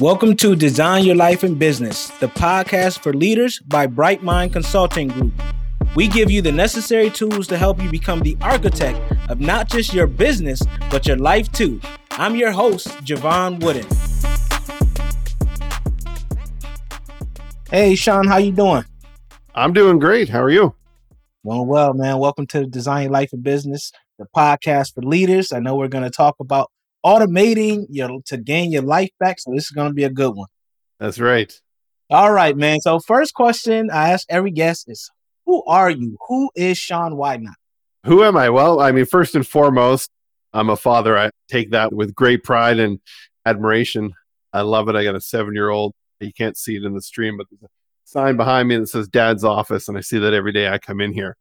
Welcome to Design Your Life and Business, the podcast for leaders by Bright Mind Consulting Group. We give you the necessary tools to help you become the architect of not just your business, but your life too. I'm your host, Jevon Wooden. Hey, Shaun, how you doing? I'm doing great. How are you? Doing well, man. Welcome to Design Your Life and Business, the podcast for leaders. I know we're going to talk about automating your to gain your life back. So this is going to be a good one. That's right. All right, man. So first question I ask every guest is, who are you? Who is Shaun Whynacht? Who am I? Well, I mean, first and foremost, I'm a father. I take that with great pride and admiration. I love it. I got a seven year old. You can't see it in the stream, but there's a sign behind me that says Dad's office, and I see that every day I come in here.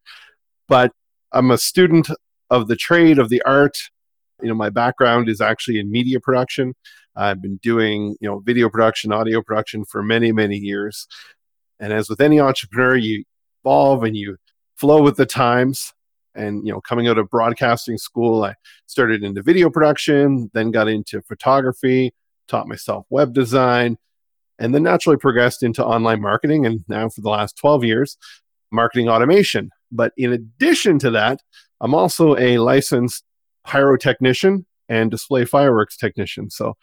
But I'm a student of the trade, of the art, you know, my background is actually in media production. I've been doing, you know, video production, audio production for many, many years. And as with any entrepreneur, you evolve and you flow with the times. And, you know, coming out of broadcasting school, I started into video production, then got into photography, taught myself web design, and then naturally progressed into online marketing. And now for the last 12 years, marketing automation. But in addition to that, I'm also a licensed pyrotechnician and display fireworks technician. So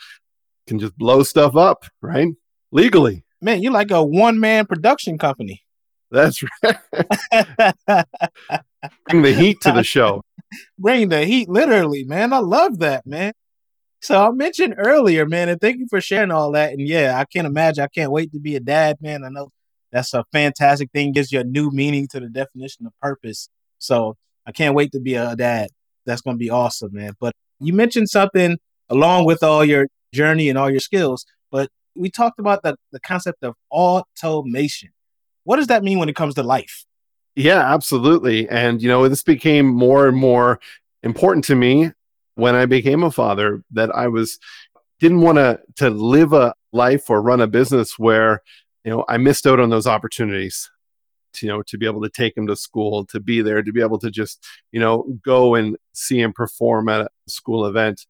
can just blow stuff up, right? Legally. Man, you're like a one man production company. That's right. Bring the heat to the show. Bring the heat, literally, man. I love that, man. So I mentioned earlier, man, and thank you for sharing all that. And yeah, I can't imagine. I can't wait to be a dad, man. I know that's a fantastic thing. Gives you a new meaning to the definition of purpose. So I can't wait to be a dad that's going to be awesome, man. But you mentioned something along with all your journey and all your skills, but we talked about the, the concept of automation. What does that mean when it comes to life? Yeah, absolutely. And, you know, this became more and more important to me when I became a father that I was didn't want to to live a life or run a business where you know I missed out on those opportunities you know to be able to take him to school to be there to be able to just you know go and see him perform at a school event.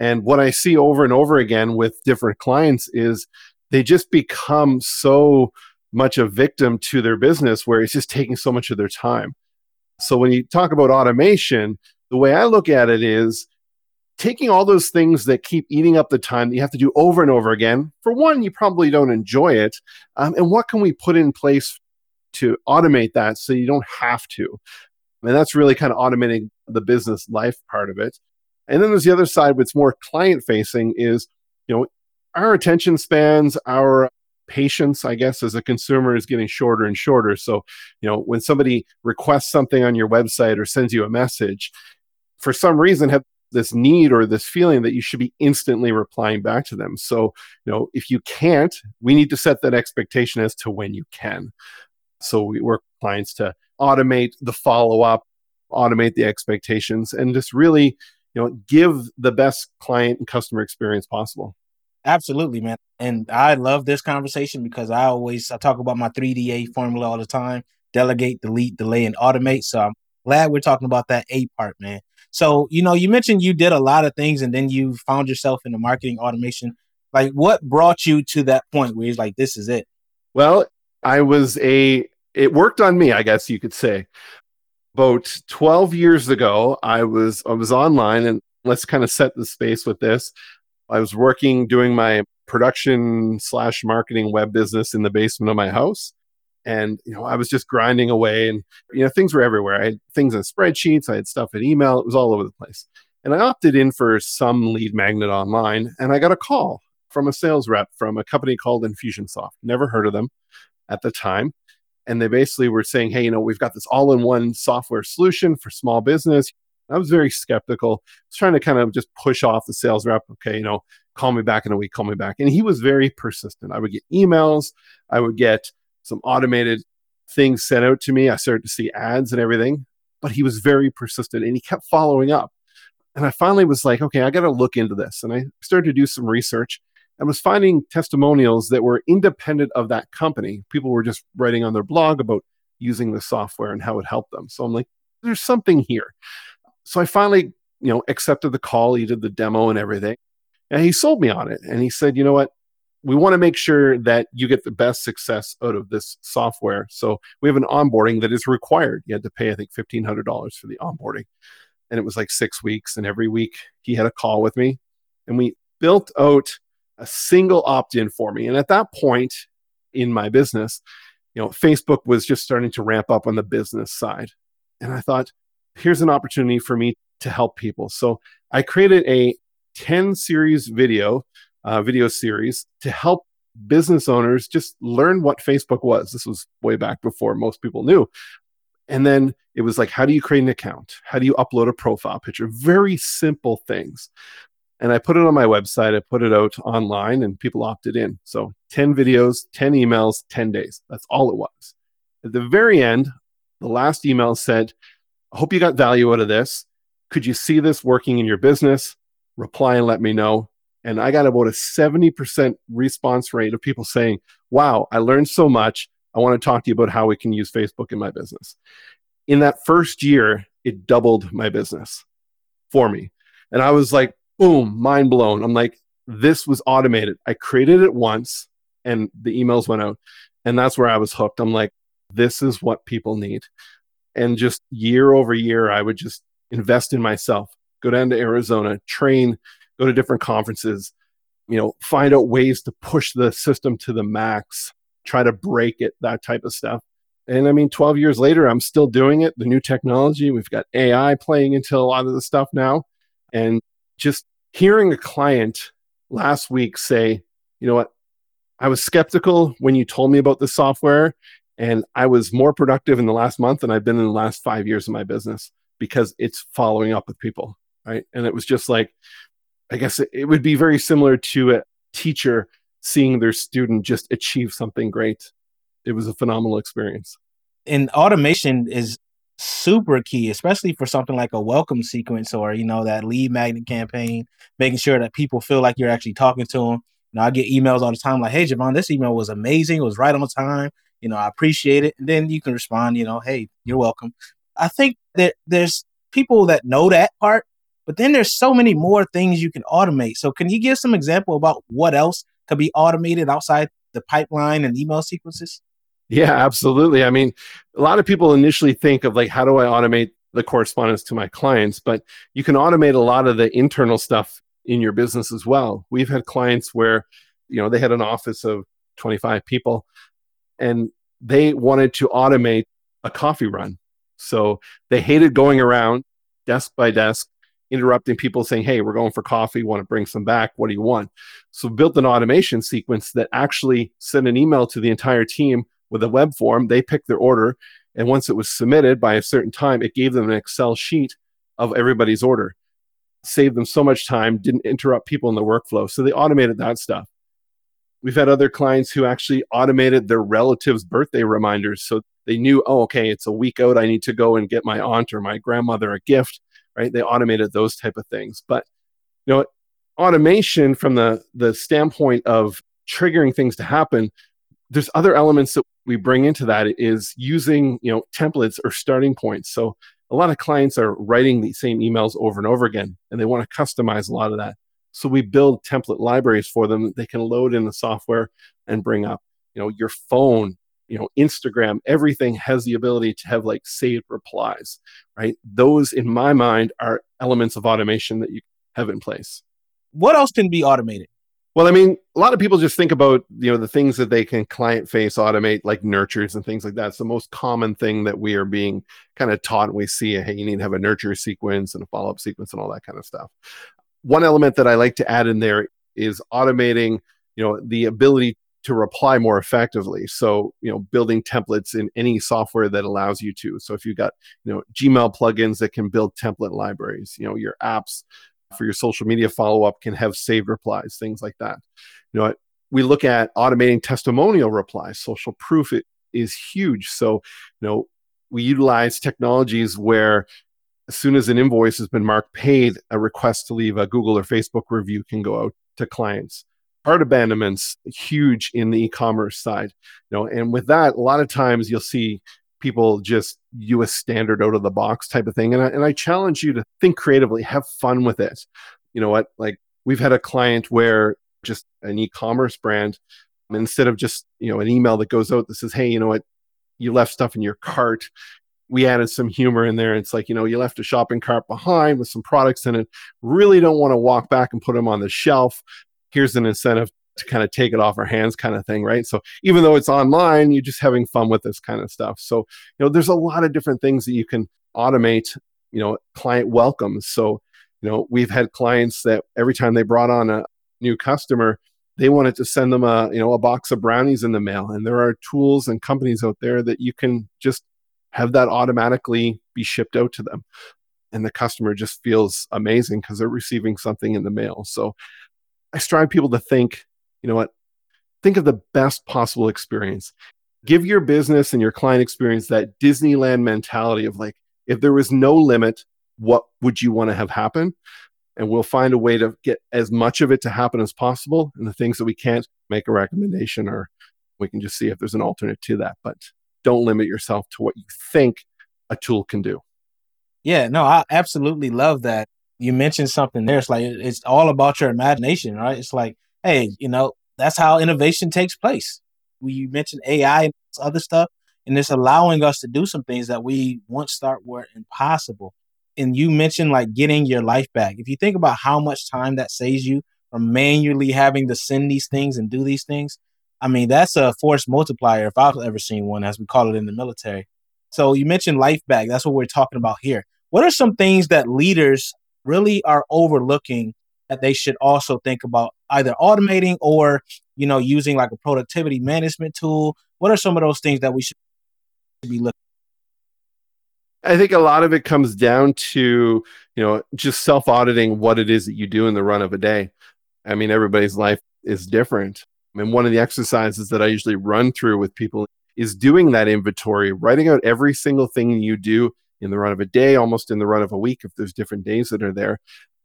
And what i see over and over again with different clients is they just become so much a victim to their business where it's just taking so much of their time. So when you talk about automation the way i look at it is taking all those things that keep eating up the time that you have to do over and over again for one you probably don't enjoy it um, and what can we put in place to automate that so you don't have to. And that's really kind of automating the business life part of it. And then there's the other side, what's more client facing is, you know, our attention spans, our patience, I guess, as a consumer is getting shorter and shorter. So, you know, when somebody requests something on your website or sends you a message, for some reason have this need or this feeling that you should be instantly replying back to them. So, you know, if you can't, we need to set that expectation as to when you can. So we work with clients to automate the follow up, automate the expectations, and just really, you know, give the best client and customer experience possible. Absolutely, man. And I love this conversation because I always I talk about my 3DA formula all the time: delegate, delete, delay, and automate. So I'm glad we're talking about that A part, man. So, you know, you mentioned you did a lot of things and then you found yourself in the marketing automation. Like what brought you to that point where you're like, this is it? Well, I was a it worked on me, I guess you could say. About 12 years ago, I was I was online and let's kind of set the space with this. I was working doing my production slash marketing web business in the basement of my house. And you know, I was just grinding away and you know, things were everywhere. I had things in spreadsheets, I had stuff in email, it was all over the place. And I opted in for some lead magnet online and I got a call from a sales rep from a company called Infusionsoft. Never heard of them at the time and they basically were saying, "Hey, you know, we've got this all-in-one software solution for small business." I was very skeptical. I was trying to kind of just push off the sales rep. Okay, you know, call me back in a week. Call me back, and he was very persistent. I would get emails. I would get some automated things sent out to me. I started to see ads and everything, but he was very persistent, and he kept following up. And I finally was like, okay, I got to look into this, and I started to do some research and was finding testimonials that were independent of that company. People were just writing on their blog about using the software and how it helped them. So I'm like, there's something here. So I finally, you know, accepted the call. He did the demo and everything. And he sold me on it. And he said, you know what? we want to make sure that you get the best success out of this software. So we have an onboarding that is required. You had to pay, I think, $1,500 for the onboarding. And it was like six weeks. And every week he had a call with me and we built out a single opt in for me. And at that point in my business, you know, Facebook was just starting to ramp up on the business side. And I thought, here's an opportunity for me to help people. So I created a 10 series video uh, video series to help business owners just learn what Facebook was. This was way back before most people knew. And then it was like, how do you create an account? How do you upload a profile picture? Very simple things. And I put it on my website, I put it out online, and people opted in. So 10 videos, 10 emails, 10 days. That's all it was. At the very end, the last email said, I hope you got value out of this. Could you see this working in your business? Reply and let me know. And I got about a 70% response rate of people saying, Wow, I learned so much. I want to talk to you about how we can use Facebook in my business. In that first year, it doubled my business for me. And I was like, boom, mind blown. I'm like, this was automated. I created it once and the emails went out. And that's where I was hooked. I'm like, this is what people need. And just year over year, I would just invest in myself, go down to Arizona, train go to different conferences, you know, find out ways to push the system to the max, try to break it, that type of stuff. And I mean, 12 years later, I'm still doing it. The new technology, we've got AI playing into a lot of the stuff now. And just hearing a client last week say, you know what, I was skeptical when you told me about the software, and I was more productive in the last month than I've been in the last five years of my business because it's following up with people. Right. And it was just like, I guess it, would be very similar to a teacher seeing their student just achieve something great. It was a phenomenal experience. And automation is super key, especially for something like a welcome sequence or, you know, that lead magnet campaign, making sure that people feel like you're actually talking to them. You know, I get emails all the time like, hey, Jevon, this email was amazing. It was right on time. You know, I appreciate it. And then you can respond, you know, hey, you're welcome. I think that there's people that know that part but then there's so many more things you can automate. So can you give some example about what else could be automated outside the pipeline and email sequences? Yeah, absolutely. I mean, a lot of people initially think of like, how do I automate the correspondence to my clients? But you can automate a lot of the internal stuff in your business as well. We've had clients where, you know, they had an office of 25 people and they wanted to automate a coffee run. So they hated going around desk by desk interrupting people saying, Hey, we're going for coffee, want to bring some back. What do you want? So built an automation sequence that actually sent an email to the entire team with a web form. They picked their order. And once it was submitted by a certain time, it gave them an Excel sheet of everybody's order. Saved them so much time, didn't interrupt people in the workflow. So they automated that stuff. We've had other clients who actually automated their relatives' birthday reminders. So they knew, oh, okay, it's a week out. I need to go and get my aunt or my grandmother a gift right? They automated those type of things. But you know, automation from the the standpoint of triggering things to happen, there's other elements that we bring into that is using you know templates or starting points. So a lot of clients are writing the same emails over and over again, and they want to customize a lot of that. So we build template libraries for them that they can load in the software and bring up. You know, your phone you know instagram everything has the ability to have like saved replies right those in my mind are elements of automation that you have in place what else can be automated well i mean a lot of people just think about you know the things that they can client face automate like nurtures and things like that it's the most common thing that we are being kind of taught we see hey you need to have a nurture sequence and a follow-up sequence and all that kind of stuff one element that i like to add in there is automating you know the ability to reply more effectively. So, you know, building templates in any software that allows you to. So, if you've got, you know, Gmail plugins that can build template libraries, you know, your apps for your social media follow up can have saved replies, things like that. You know, we look at automating testimonial replies. Social proof is huge. So, you know, we utilize technologies where as soon as an invoice has been marked paid, a request to leave a Google or Facebook review can go out to clients cart abandonments huge in the e-commerce side you know and with that a lot of times you'll see people just a standard out of the box type of thing. And I, and I challenge you to think creatively have fun with it. You know what? Like we've had a client where just an e-commerce brand instead of just you know an email that goes out that says hey you know what? You left stuff in your cart. We added some humor in there. It's like you know you left a shopping cart behind with some products in it. Really don't want to walk back and put them on the shelf. Here's an incentive to kind of take it off our hands kind of thing right? So even though it's online you're just having fun with this kind of stuff. So you know there's a lot of different things that you can automate you know client welcomes. So you know we've had clients that every time they brought on a new customer they wanted to send them a you know a box of brownies in the mail. And there are tools and companies out there that you can just have that automatically be shipped out to them. And the customer just feels amazing because they're receiving something in the mail. So i strive people to think you know what? Think of the best possible experience. Give your business and your client experience that disneyland mentality of like if there was no limit what would you want to have happen? And we'll find a way to get as much of it to happen as possible and the things that we can't make a recommendation or we can just see if there's an alternate to that but don't limit yourself to what you think a tool can do. Yeah no i absolutely love that you mentioned something there. It's like it's all about your imagination right? It's like hey you know that's how innovation takes place you mentioned ai and other stuff and it's allowing us to do some things that we once thought were impossible and you mentioned like getting your life back. If you think about how much time that saves you from manually having to send these things and do these things, I mean, that's a force multiplier if I've ever seen one, as we call it in the military. So you mentioned life back. That's what we're talking about here. What are some things that leaders really are overlooking that they should also think about either automating or, you know, using like a productivity management tool? What are some of those things that we should be looking I think a lot of it comes down to, you know, just self auditing what it is that you do in the run of a day. I mean, everybody's life is different. I mean, one of the exercises that I usually run through with people is doing that inventory, writing out every single thing you do in the run of a day, almost in the run of a week, if there's different days that are there,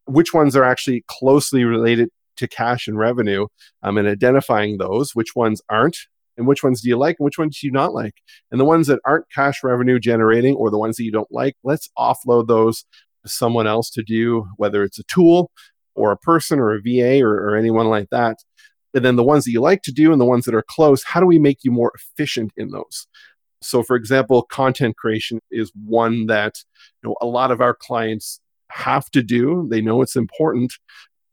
which ones are actually closely related to cash and revenue, um, and identifying those, which ones aren't, and which ones do you like and which ones do you not like. And the ones that aren't cash revenue generating or the ones that you don't like let's offload those to someone else to do whether it's a tool or a person or a va or, or anyone like that. And then the ones that you like to do and the ones that are close how do we make you more efficient in those? So for example content creation is one that you know a lot of our clients have to do they know it's important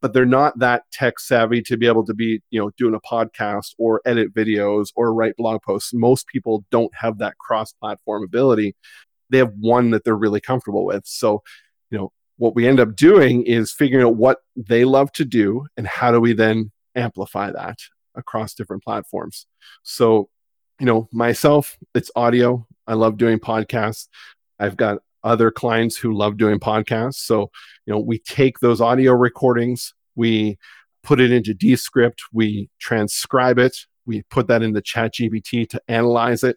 but they're not that tech savvy to be able to be, you know, doing a podcast or edit videos or write blog posts. Most people don't have that cross platform ability. They have one that they're really comfortable with. So, you know, what we end up doing is figuring out what they love to do and how do we then amplify that across different platforms. So, you know, myself, it's audio. I love doing podcasts. I've got other clients who love doing podcasts. So, you know, we take those audio recordings, we put it into Descript, we transcribe it, we put that into ChatGPT to analyze it,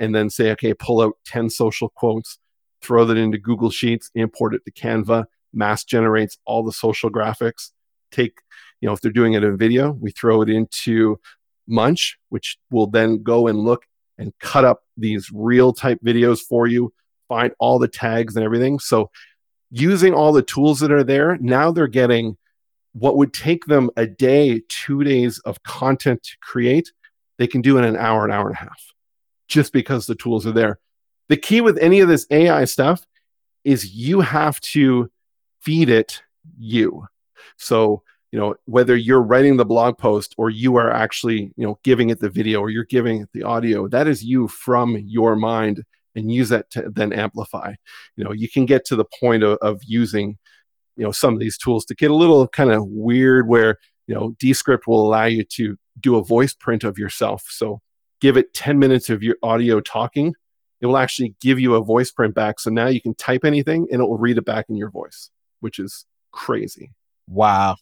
and then say, okay, pull out 10 social quotes, throw that into Google Sheets, import it to Canva, mass generates all the social graphics. Take, you know, if they're doing it in video, we throw it into Munch, which will then go and look and cut up these real type videos for you find all the tags and everything. So using all the tools that are there, now they're getting what would take them a day, two days of content to create, they can do in an hour, an hour and a half, just because the tools are there. The key with any of this AI stuff is you have to feed it you. So, you know, whether you're writing the blog post or you are actually, you know, giving it the video or you're giving it the audio, that is you from your mind and use that to then amplify. You know, you can get to the point of, of using, you know, some of these tools to get a little kind of weird where, you know, Descript will allow you to do a voice print of yourself. So give it 10 minutes of your audio talking. It will actually give you a voice print back. So now you can type anything and it will read it back in your voice, which is crazy. Wow.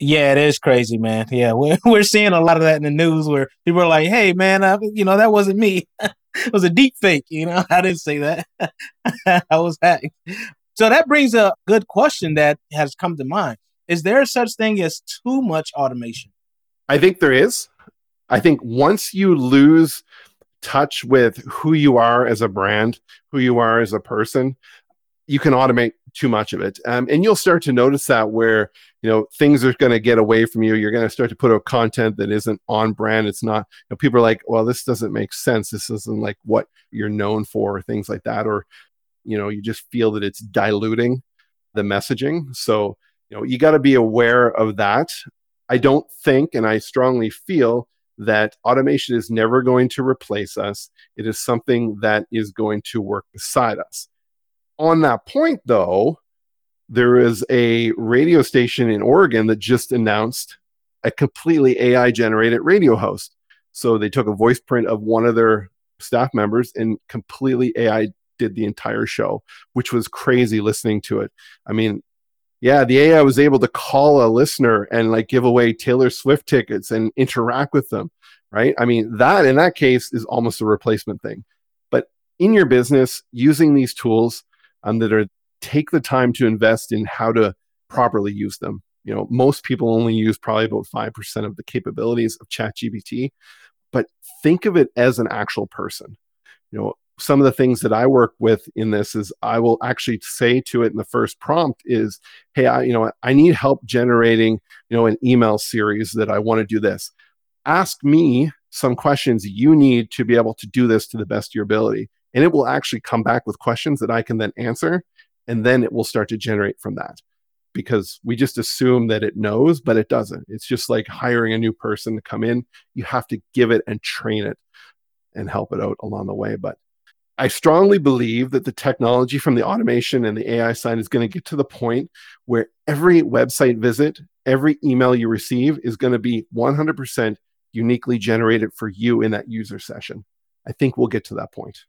Yeah, it is crazy, man. Yeah, we're, we're seeing a lot of that in the news where people are like, hey, man, uh, you know, that wasn't me. it was a deep fake. You know, I didn't say that. I was hacked. So that brings a good question that has come to mind. Is there such thing as too much automation? I think there is. I think once you lose touch with who you are as a brand, who you are as a person, you can automate too much of it. Um, and you'll start to notice that where, you know, things are going to get away from you. You're going to start to put out content that isn't on brand. It's not, you know, people are like, well, this doesn't make sense. This isn't like what you're known for, or things like that. Or, you know, you just feel that it's diluting the messaging. So, you know, you got to be aware of that. I don't think, and I strongly feel that automation is never going to replace us. It is something that is going to work beside us on that point, though, there is a radio station in Oregon that just announced a completely AI generated radio host. So they took a voice print of one of their staff members and completely AI did the entire show, which was crazy listening to it. I mean, yeah, the AI was able to call a listener and like give away Taylor Swift tickets and interact with them, right? I mean, that in that case is almost a replacement thing. But in your business, using these tools, um, that are take the time to invest in how to properly use them. You know, most people only use probably about 5% of the capabilities of ChatGPT, but think of it as an actual person. You know, some of the things that I work with in this is I will actually say to it in the first prompt is, hey, I, you know, I need help generating, you know, an email series that I want to do this. Ask me some questions you need to be able to do this to the best of your ability and it will actually come back with questions that I can then answer. And then it will start to generate from that because we just assume that it knows, but it doesn't. It's just like hiring a new person to come in. You have to give it and train it and help it out along the way. But I strongly believe that the technology from the automation and the AI side is going to get to the point where every website visit, every email you receive is going to be 100% uniquely generated for you in that user session. I think we'll get to that point.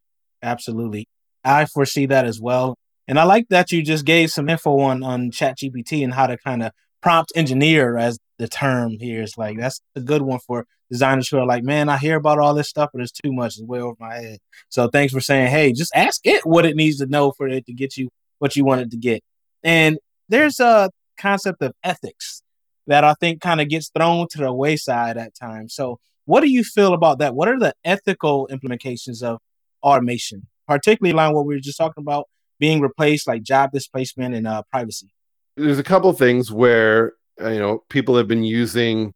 Absolutely. I foresee that as well. And I like that you just gave some info on on ChatGPT and how to kind of prompt engineer as the term here is like that's a good one for designers who are like, man, I hear about all this stuff, but it's too much. It's way over my head. So thanks for saying, hey, just ask it what it needs to know for it to get you what you want it to get. And there's a concept of ethics that I think kind of gets thrown to the wayside at times. So what do you feel about that? What are the ethical implications of automation, particularly along what we were just talking about being replaced, like job displacement and uh, privacy? There's a couple things where uh, you know people have been using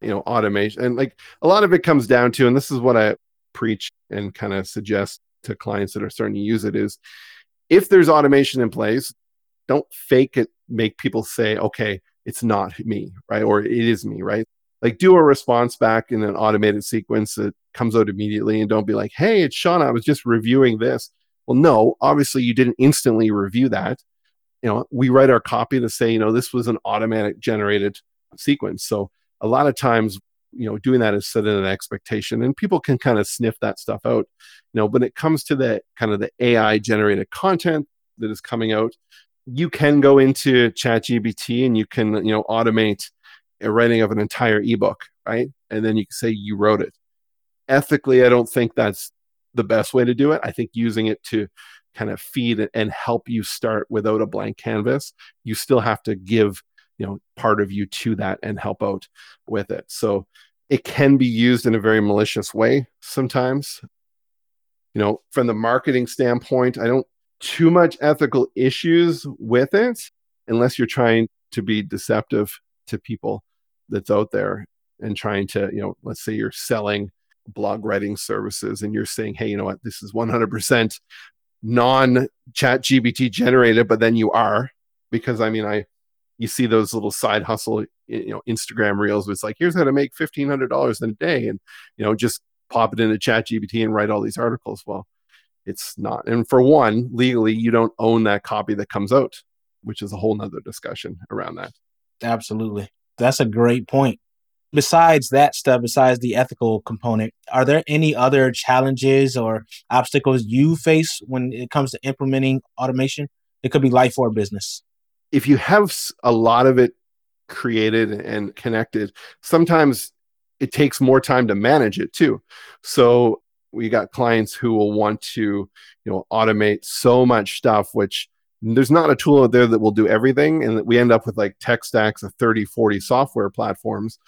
you know automation, and like a lot of it comes down to, and this is what I preach and kind of suggest to clients that are starting to use it is if there's automation in place, don't fake it, make people say, okay, it's not me, right? Or it is me, right? Like do a response back in an automated sequence that comes out immediately and don't be like, hey, it's Shaun, I was just reviewing this. Well, no, obviously you didn't instantly review that. You know, we write our copy to say, you know, this was an automatic generated sequence. So a lot of times, you know, doing that is setting an expectation and people can kind of sniff that stuff out. You know, when it comes to the kind of the AI generated content that is coming out, you can go into ChatGPT and you can, you know, automate a writing of an entire ebook, right? And then you can say you wrote it. Ethically, I don't think that's the best way to do it. I think using it to kind of feed and help you start without a blank canvas, you still have to give, you know, part of you to that and help out with it. So it can be used in a very malicious way sometimes. You know, from the marketing standpoint, I don't too much ethical issues with it unless you're trying to be deceptive to people that's out there and trying to, you know, let's say you're selling blog writing services and you're saying, hey, you know what, this is 100% non ChatGPT generated, but then you are because I mean, I, you see those little side hustle, you know, Instagram reels. It's like, here's how to make $1,500 in a day. And, you know, just pop it into ChatGPT and write all these articles. Well, it's not. And for one, legally, you don't own that copy that comes out, which is a whole nother discussion around that. Absolutely. That's a great point. Besides that stuff, besides the ethical component, are there any other challenges or obstacles you face when it comes to implementing automation? It could be life or business. If you have a lot of it created and connected, sometimes it takes more time to manage it too. So we got clients who will want to, you know, automate so much stuff, which there's not a tool out there that will do everything and we end up with like tech stacks of 30 40 software platforms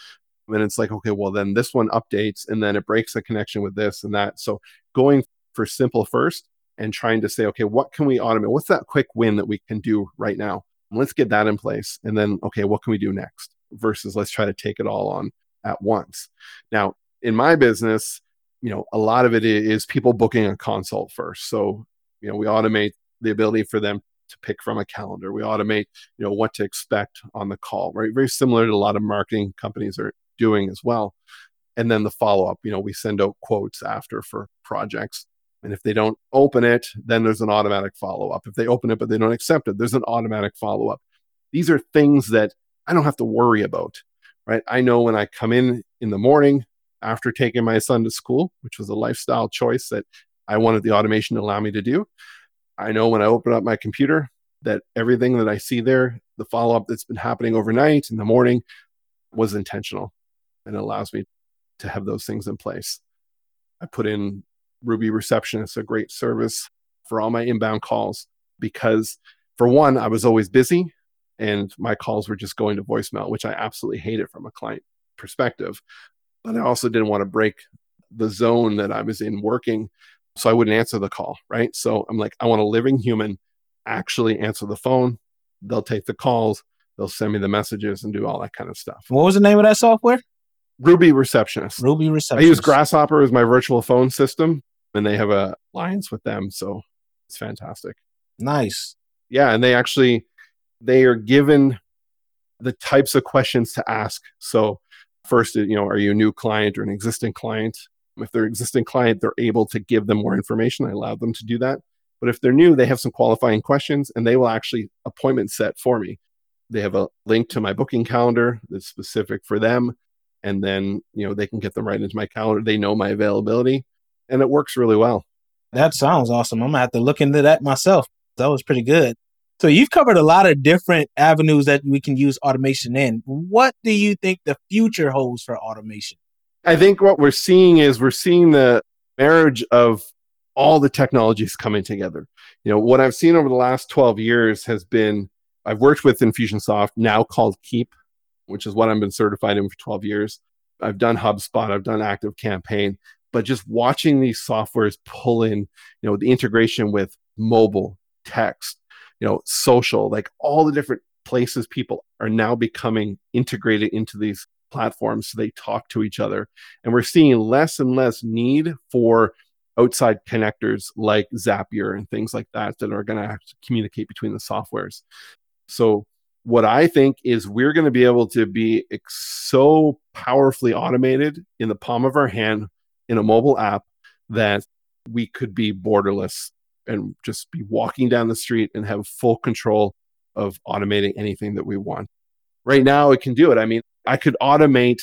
and it's like okay well then this one updates and then it breaks a connection with this and that so going for simple first and trying to say, okay, what can we automate? What's that quick win that we can do right now? Let's get that in place. And then, okay, what can we do next? Versus let's try to take it all on at once. Now, in my business, you know, a lot of it is people booking a consult first. So, you know, we automate the ability for them to pick from a calendar. We automate, you know, what to expect on the call, right? Very similar to a lot of marketing companies are doing as well. And then the follow up, you know, we send out quotes after for projects. And if they don't open it, then there's an automatic follow up. If they open it but they don't accept it, there's an automatic follow up. These are things that I don't have to worry about, right? I know when I come in in the morning after taking my son to school, which was a lifestyle choice that I wanted the automation to allow me to do. I know when I open up my computer that everything that I see there, the follow up that's been happening overnight in the morning was intentional and it allows me to have those things in place. I put in Ruby Receptionist, a great service for all my inbound calls because, for one, I was always busy and my calls were just going to voicemail, which I absolutely hated from a client perspective. But I also didn't want to break the zone that I was in working. So I wouldn't answer the call, right? So I'm like, I want a living human actually answer the phone. They'll take the calls, they'll send me the messages and do all that kind of stuff. What was the name of that software? Ruby Receptionist. Ruby Receptionist. I use Grasshopper as my virtual phone system, and they have a alliance with them, so it's fantastic. Nice. Yeah, and they actually they are given the types of questions to ask. So first, you know, are you a new client or an existing client? If they're existing client, they're able to give them more information. I allow them to do that. But if they're new, they have some qualifying questions and they will actually appointment set for me. They have a link to my booking calendar that's specific for them and then you know they can get them right into my calendar. They know my availability and it works really well. That sounds awesome. I'm gonna have to look into that myself. That was pretty good. So you've covered a lot of different avenues that we can use automation in. What do you think the future holds for automation i think what we're seeing is we're seeing the marriage of all the technologies coming together you know what i've seen over the last 12 years has been i've worked with infusionsoft now called Keap, which is what I've been certified in for 12 years. I've done HubSpot, I've done Active Campaign, but just watching these softwares pull in, you know, the integration with mobile, text, you know, social, like all the different places people are now becoming integrated into these platforms so they talk to each other. And we're seeing less and less need for outside connectors like Zapier and things like that that are going to have to communicate between the softwares. So what I think is we're going to be able to be so powerfully automated in the palm of our hand in a mobile app that we could be borderless and just be walking down the street and have full control of automating anything that we want. Right now, it can do it. I mean, I could automate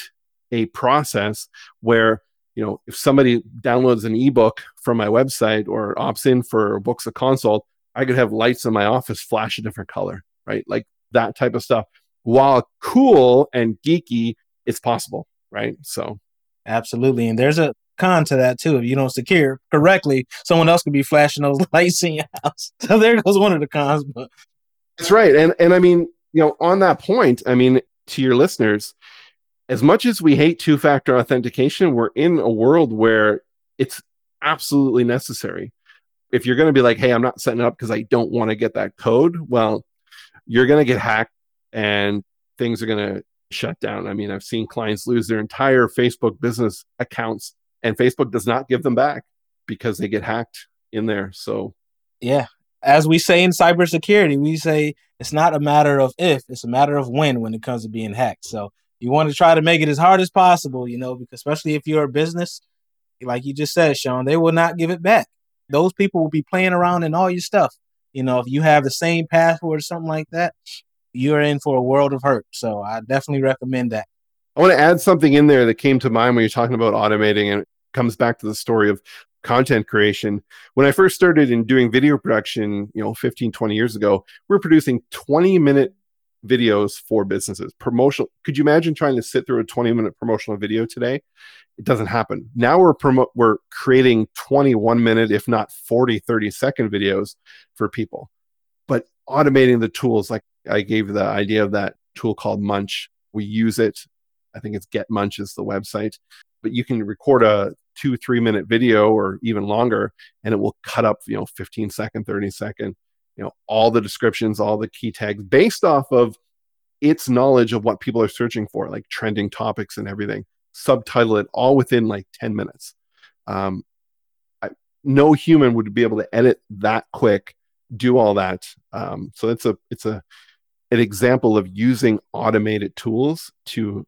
a process where, you know, if somebody downloads an ebook from my website or opts in for books a consult, I could have lights in my office flash a different color, right? Like that type of stuff. While cool and geeky, it's possible, right? So, absolutely. And there's a con to that too. If you don't secure correctly, someone else could be flashing those lights in your house. So there goes one of the cons. But that's right. And and I mean, you know, on that point, I mean, to your listeners, as much as we hate two-factor authentication, we're in a world where it's absolutely necessary. If you're going to be like, "Hey, I'm not setting it up because I don't want to get that code," well, you're going to get hacked and things are going to shut down. I mean, I've seen clients lose their entire Facebook business accounts and Facebook does not give them back because they get hacked in there. So, yeah, as we say in cybersecurity, we say it's not a matter of if, it's a matter of when when it comes to being hacked. So, you want to try to make it as hard as possible, you know, because especially if you're a business, like you just said, Shaun, they will not give it back. Those people will be playing around in all your stuff. You know, if you have the same password or something like that, you're in for a world of hurt. So I definitely recommend that. I want to add something in there that came to mind when you're talking about automating and comes back to the story of content creation. When I first started in doing video production, you know, 15, 20 years ago, we are producing 20 minute videos for businesses. Promotional. Could you imagine trying to sit through a 20 minute promotional video today? It doesn't happen. Now we're promo- we're creating 21 minute if not 40 30 second videos for people. But automating the tools like I gave the idea of that tool called Munch. We use it. I think it's Get Munch is the website. But you can record a two, three minute video or even longer, and it will cut up, you know, 15 second, 30 second, you know, all the descriptions, all the key tags based off of its knowledge of what people are searching for, like trending topics and everything. Subtitle it all within like 10 minutes. Um, I, no human would be able to edit that quick, do all that. Um, so it's a it's a an example of using automated tools to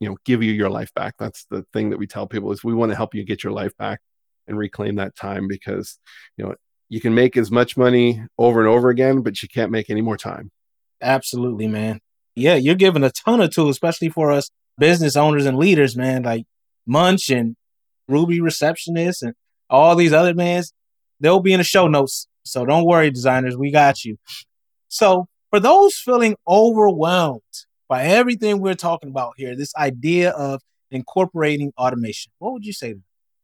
you know give you your life back. That's the thing that we tell people is we want to help you get your life back and reclaim that time because you know you can make as much money over and over again but you can't make any more time. Absolutely man. Yeah you're giving a ton of tools especially for us business owners and leaders man like munch and ruby receptionist and all these other mans. They'll be in the show notes so don't worry designers we got you. So for those feeling overwhelmed by everything we're talking about here, this idea of incorporating automation, what would you say?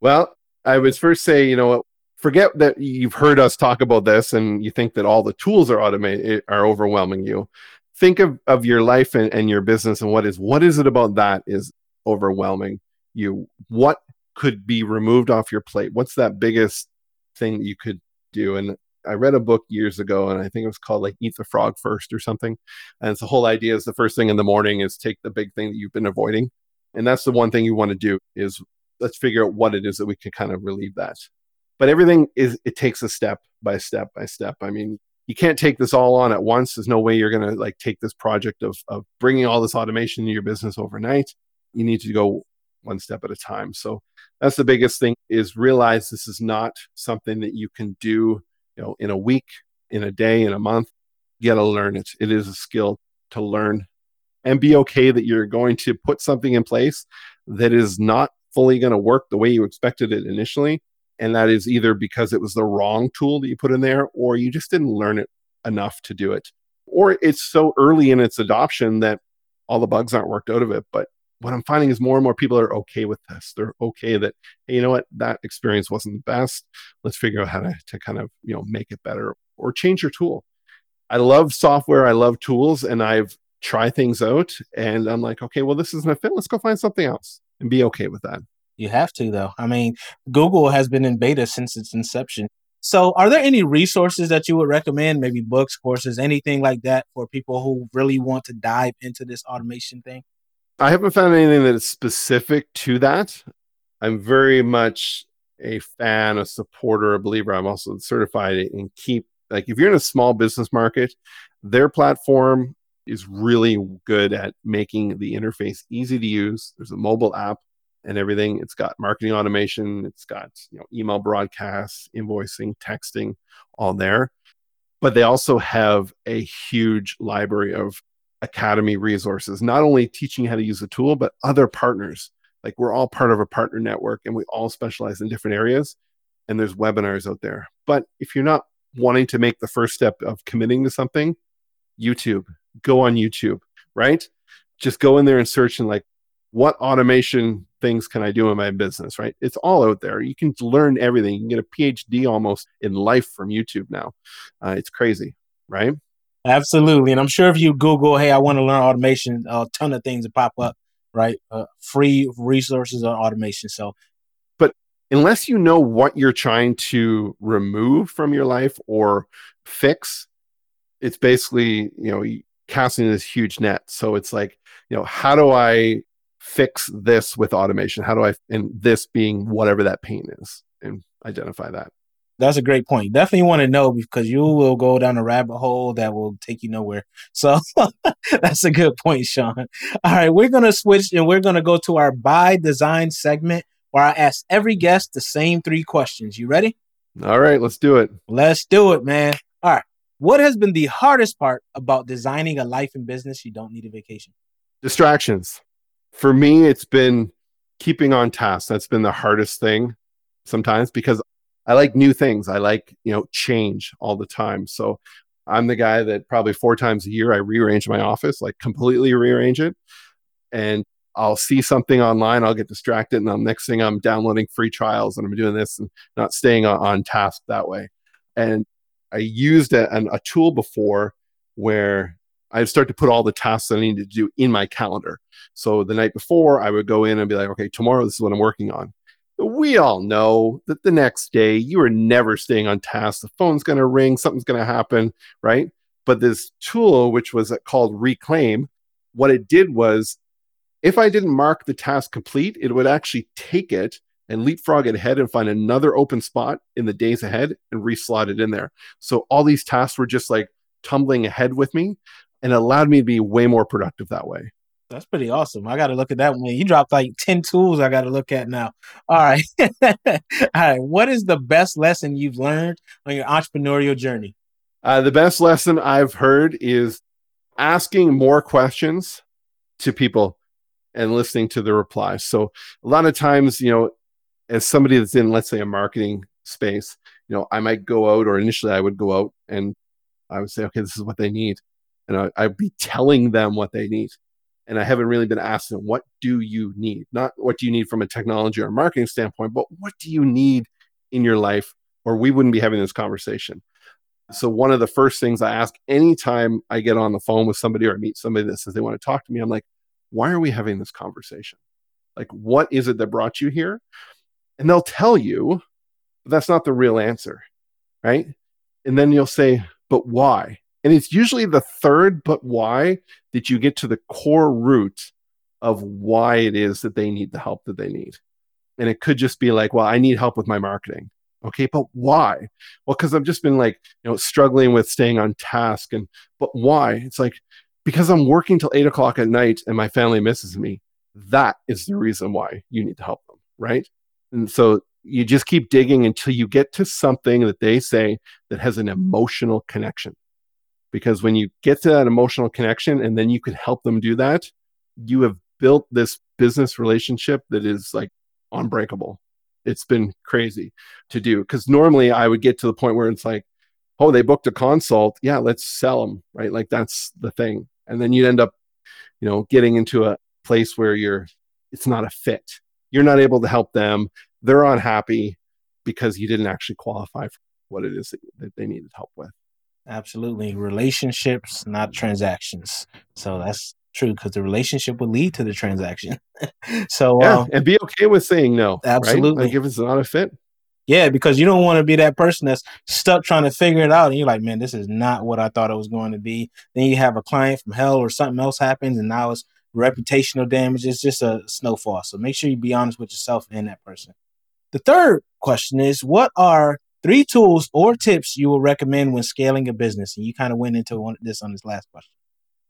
Well, I would first say, you know, forget that you've heard us talk about this and you think that all the tools are automated are overwhelming you. Think of, of your life and, and your business and what is what is it about that is overwhelming you? What could be removed off your plate? What's that biggest thing that you could do? And I read a book years ago, and I think it was called like "Eat the Frog First or something. And it's the whole idea is the first thing in the morning is take the big thing that you've been avoiding, and that's the one thing you want to do is let's figure out what it is that we can kind of relieve that. But everything is it takes a step by step by step. I mean, you can't take this all on at once. There's no way you're going to like take this project of of bringing all this automation into your business overnight. You need to go one step at a time. So that's the biggest thing is realize this is not something that you can do you know in a week in a day in a month you got to learn. It it is a skill to learn and be okay that you're going to put something in place that is not fully going to work the way you expected it initially and that is either because it was the wrong tool that you put in there or you just didn't learn it enough to do it. Or it's so early in its adoption that all the bugs aren't worked out of it but what I'm finding is more and more people are okay with this. They're okay that, hey, you know what, that experience wasn't the best. Let's figure out how to, to kind of, you know, make it better or change your tool. I love software. I love tools and I've tried things out and I'm like, okay, well, this isn't a fit. Let's go find something else and be okay with that. You have to, though. I mean, Google has been in beta since its inception. So, are there any resources that you would recommend, maybe books, courses, anything like that for people who really want to dive into this automation thing? I haven't found anything that is specific to that. I'm very much a fan, a supporter, a believer. I'm also certified in Keap. Like if you're in a small business market, their platform is really good at making the interface easy to use. There's a mobile app and everything. It's got marketing automation, it's got you know email broadcasts, invoicing, texting, all there. But they also have a huge library of academy resources, not only teaching how to use the tool, but other partners. Like we're all part of a partner network and we all specialize in different areas. And there's webinars out there. But if you're not wanting to make the first step of committing to something, YouTube, go on YouTube, right? Just go in there and search and like, what automation things can I do in my business, right? It's all out there. You can learn everything. You can get a PhD almost in life from YouTube now. Uh, it's crazy, right? Absolutely. And I'm sure if you Google, hey, I want to learn automation, a ton of things pop up, right? Uh, free resources on automation. So, but unless you know what you're trying to remove from your life or fix, it's basically, you know, casting this huge net. So it's like, you know, how do I fix this with automation? How do I, and this being whatever that pain is, and identify that. That's a great point. Definitely want to know because you will go down a rabbit hole that will take you nowhere. So that's a good point, Shaun. All right, we're gonna switch and we're gonna go to our by design segment where I ask every guest the same three questions. You ready? All right, let's do it. Let's do it, man. All right. What has been the hardest part about designing a life and business you don't need a vacation? Distractions. For me, it's been keeping on task. That's been the hardest thing sometimes because I like new things. I like, you know, change all the time. So I'm the guy that probably four times a year I rearrange my office, like completely rearrange it. And I'll see something online, I'll get distracted, and the next thing I'm downloading free trials and I'm doing this and not staying on, on task that way. And I used a, an, a tool before where I start to put all the tasks that I need to do in my calendar. So the night before, I would go in and be like, okay, tomorrow this is what I'm working on we all know that the next day you are never staying on task. The phone's going to ring, something's going to happen, right? But this tool, which was called Reclaim, what it did was if I didn't mark the task complete, it would actually take it and leapfrog it ahead and find another open spot in the days ahead and reslot it in there. So all these tasks were just like tumbling ahead with me and allowed me to be way more productive that way. That's pretty awesome. I got to look at that one. You dropped like 10 tools I got to look at now. All right. All right. What is the best lesson you've learned on your entrepreneurial journey? Uh, the best lesson I've heard is asking more questions to people and listening to the replies. So a lot of times, you know, as somebody that's in, let's say, a marketing space, you know, I might go out, or initially I would go out and I would say, okay, this is what they need. And I, I'd be telling them what they need and I haven't really been asking, what do you need? Not what do you need from a technology or marketing standpoint, but what do you need in your life, or we wouldn't be having this conversation. So, one of the first things I ask anytime I get on the phone with somebody or I meet somebody that says they want to talk to me, I'm like, why are we having this conversation? Like, what is it that brought you here? And they'll tell you that's not the real answer, right? And then you'll say, but why? And it's usually the third, but why that you get to the core root of why it is that they need the help that they need. And it could just be like, well, I need help with my marketing. Okay, but why? Well, because I've just been like, you know, struggling with staying on task. And but why? It's like because I'm working till eight o'clock at night and my family misses me. That is the reason why you need to help them, right? And so you just keep digging until you get to something that they say that has an emotional connection because when you get to that emotional connection and then you can help them do that, you have built this business relationship that is like unbreakable. It's been crazy to do because normally I would get to the point where it's like, oh, they booked a consult. Yeah, let's sell them, right? Like that's the thing. And then you'd end up, you know, getting into a place where you're, it's not a fit. You're not able to help them. They're unhappy because you didn't actually qualify for what it is that, that they needed help with. Absolutely. Relationships, not transactions. So that's true because the relationship will lead to the transaction. so, yeah, uh, and be okay with saying no. Absolutely. Right? Like if it's not a fit. Yeah, because you don't want to be that person that's stuck trying to figure it out. And you're like, man, this is not what I thought it was going to be. Then you have a client from hell or something else happens, and now it's reputational damage. It's just a snowfall. So make sure you be honest with yourself and that person. The third question is what are three tools or tips you will recommend when scaling a business. And you kind of went into one, this on this last question.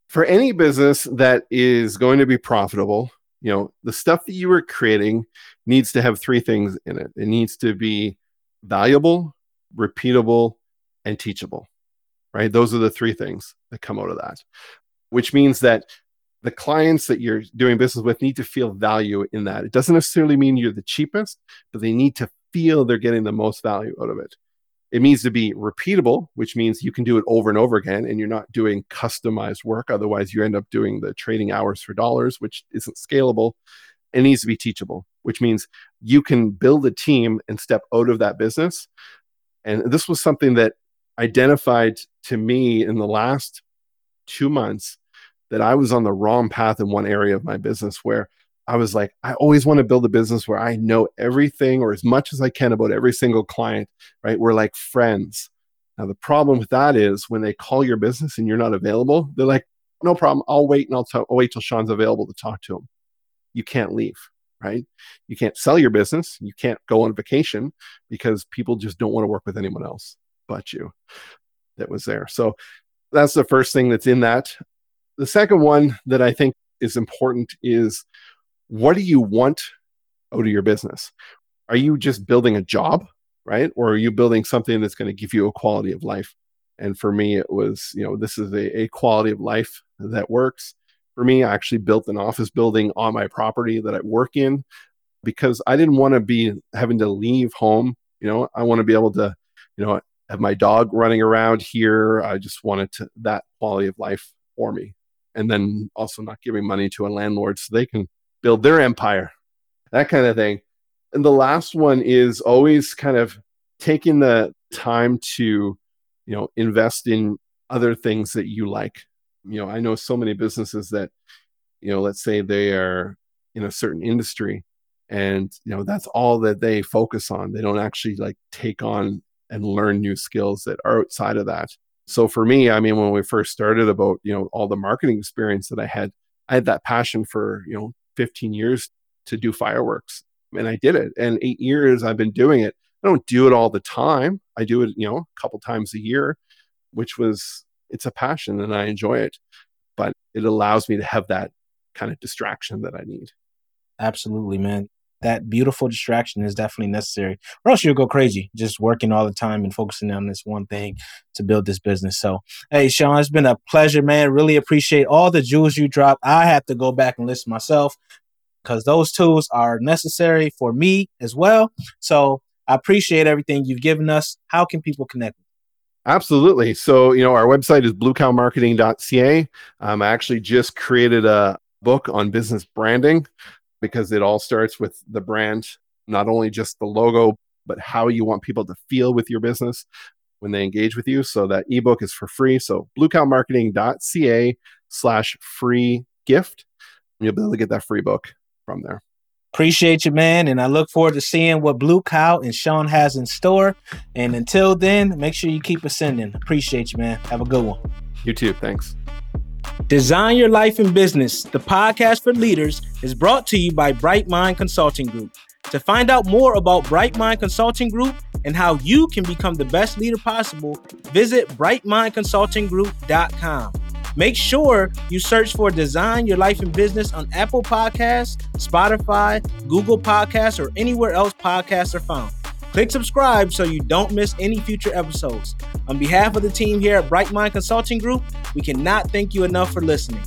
For any business that is going to be profitable, you know, the stuff that you are creating needs to have three things in it. It needs to be valuable, repeatable, and teachable. Right? Those are the three things that come out of that. Which means that the clients that you're doing business with need to feel value in that. It doesn't necessarily mean you're the cheapest, but they need to feel they're getting the most value out of it. It needs to be repeatable, which means you can do it over and over again and you're not doing customized work. Otherwise, you end up doing the trading hours for dollars, which isn't scalable. It needs to be teachable, which means you can build a team and step out of that business. And this was something that identified to me in the last two months that I was on the wrong path in one area of my business where I was like, I always want to build a business where I know everything or as much as I can about every single client, right? We're like friends. Now, the problem with that is when they call your business and you're not available, they're like, no problem. I'll wait and I'll, t- I'll wait till Shaun's available to talk to him. You can't leave, right? You can't sell your business. You can't go on vacation because people just don't want to work with anyone else but you that was there. So that's the first thing that's in that. The second one that I think is important is what do you want out of your business? Are you just building a job, right? Or are you building something that's going to give you a quality of life? And for me, it was, you know, this is a, a quality of life that works. For me, I actually built an office building on my property that I work in because I didn't want to be having to leave home. You know, I want to be able to, you know, have my dog running around here. I just wanted to, that quality of life for me. And then also not giving money to a landlord so they can build their empire, that kind of thing. And the last one is always kind of taking the time to, you know, invest in other things that you like. You know, I know so many businesses that, you know, let's say they are in a certain industry And, you know, that's all that they focus on. They don't actually like take on and learn new skills that are outside of that. So for me, I mean, when we first started about, you know, all the marketing experience that I had, I had that passion for, you know, 15 years to do fireworks and I did it. And eight years I've been doing it. I don't do it all the time. I do it, you know, a couple times a year, which was, it's a passion and I enjoy it. But it allows me to have that kind of distraction that I need. Absolutely, man that beautiful distraction is definitely necessary or else you'll go crazy just working all the time and focusing on this one thing to build this business. So hey Shaun it's been a pleasure man. Really appreciate all the jewels you dropped. I have to go back and listen myself because those tools are necessary for me as well. So i appreciate everything you've given us. How can people connect Absolutely. So, you know, our website is bluecowmarketing.ca. Um, I actually just created a book on business branding because it all starts with the brand, not only just the logo, but how you want people to feel with your business when they engage with you. So that ebook is for free. So bluecowmarketing.ca slash free gift. You'll be able to get that free book from there. Appreciate you, man. And I look forward to seeing what Blue Cow and Shaun has in store. And until then, make sure you keep ascending. Appreciate you, man. Have a good one. You too. Thanks. Design Your Life and Business, the podcast for leaders, is brought to you by Bright Mind Consulting Group. To find out more about Bright Mind Consulting Group and how you can become the best leader possible, visit brightmindconsultinggroup.com. Make sure you search for Design Your Life and Business on Apple Podcasts, Spotify, Google Podcasts, or anywhere else podcasts are found. Click subscribe so you don't miss any future episodes. On behalf of the team here at Bright Mind Consulting Group, we cannot thank you enough for listening.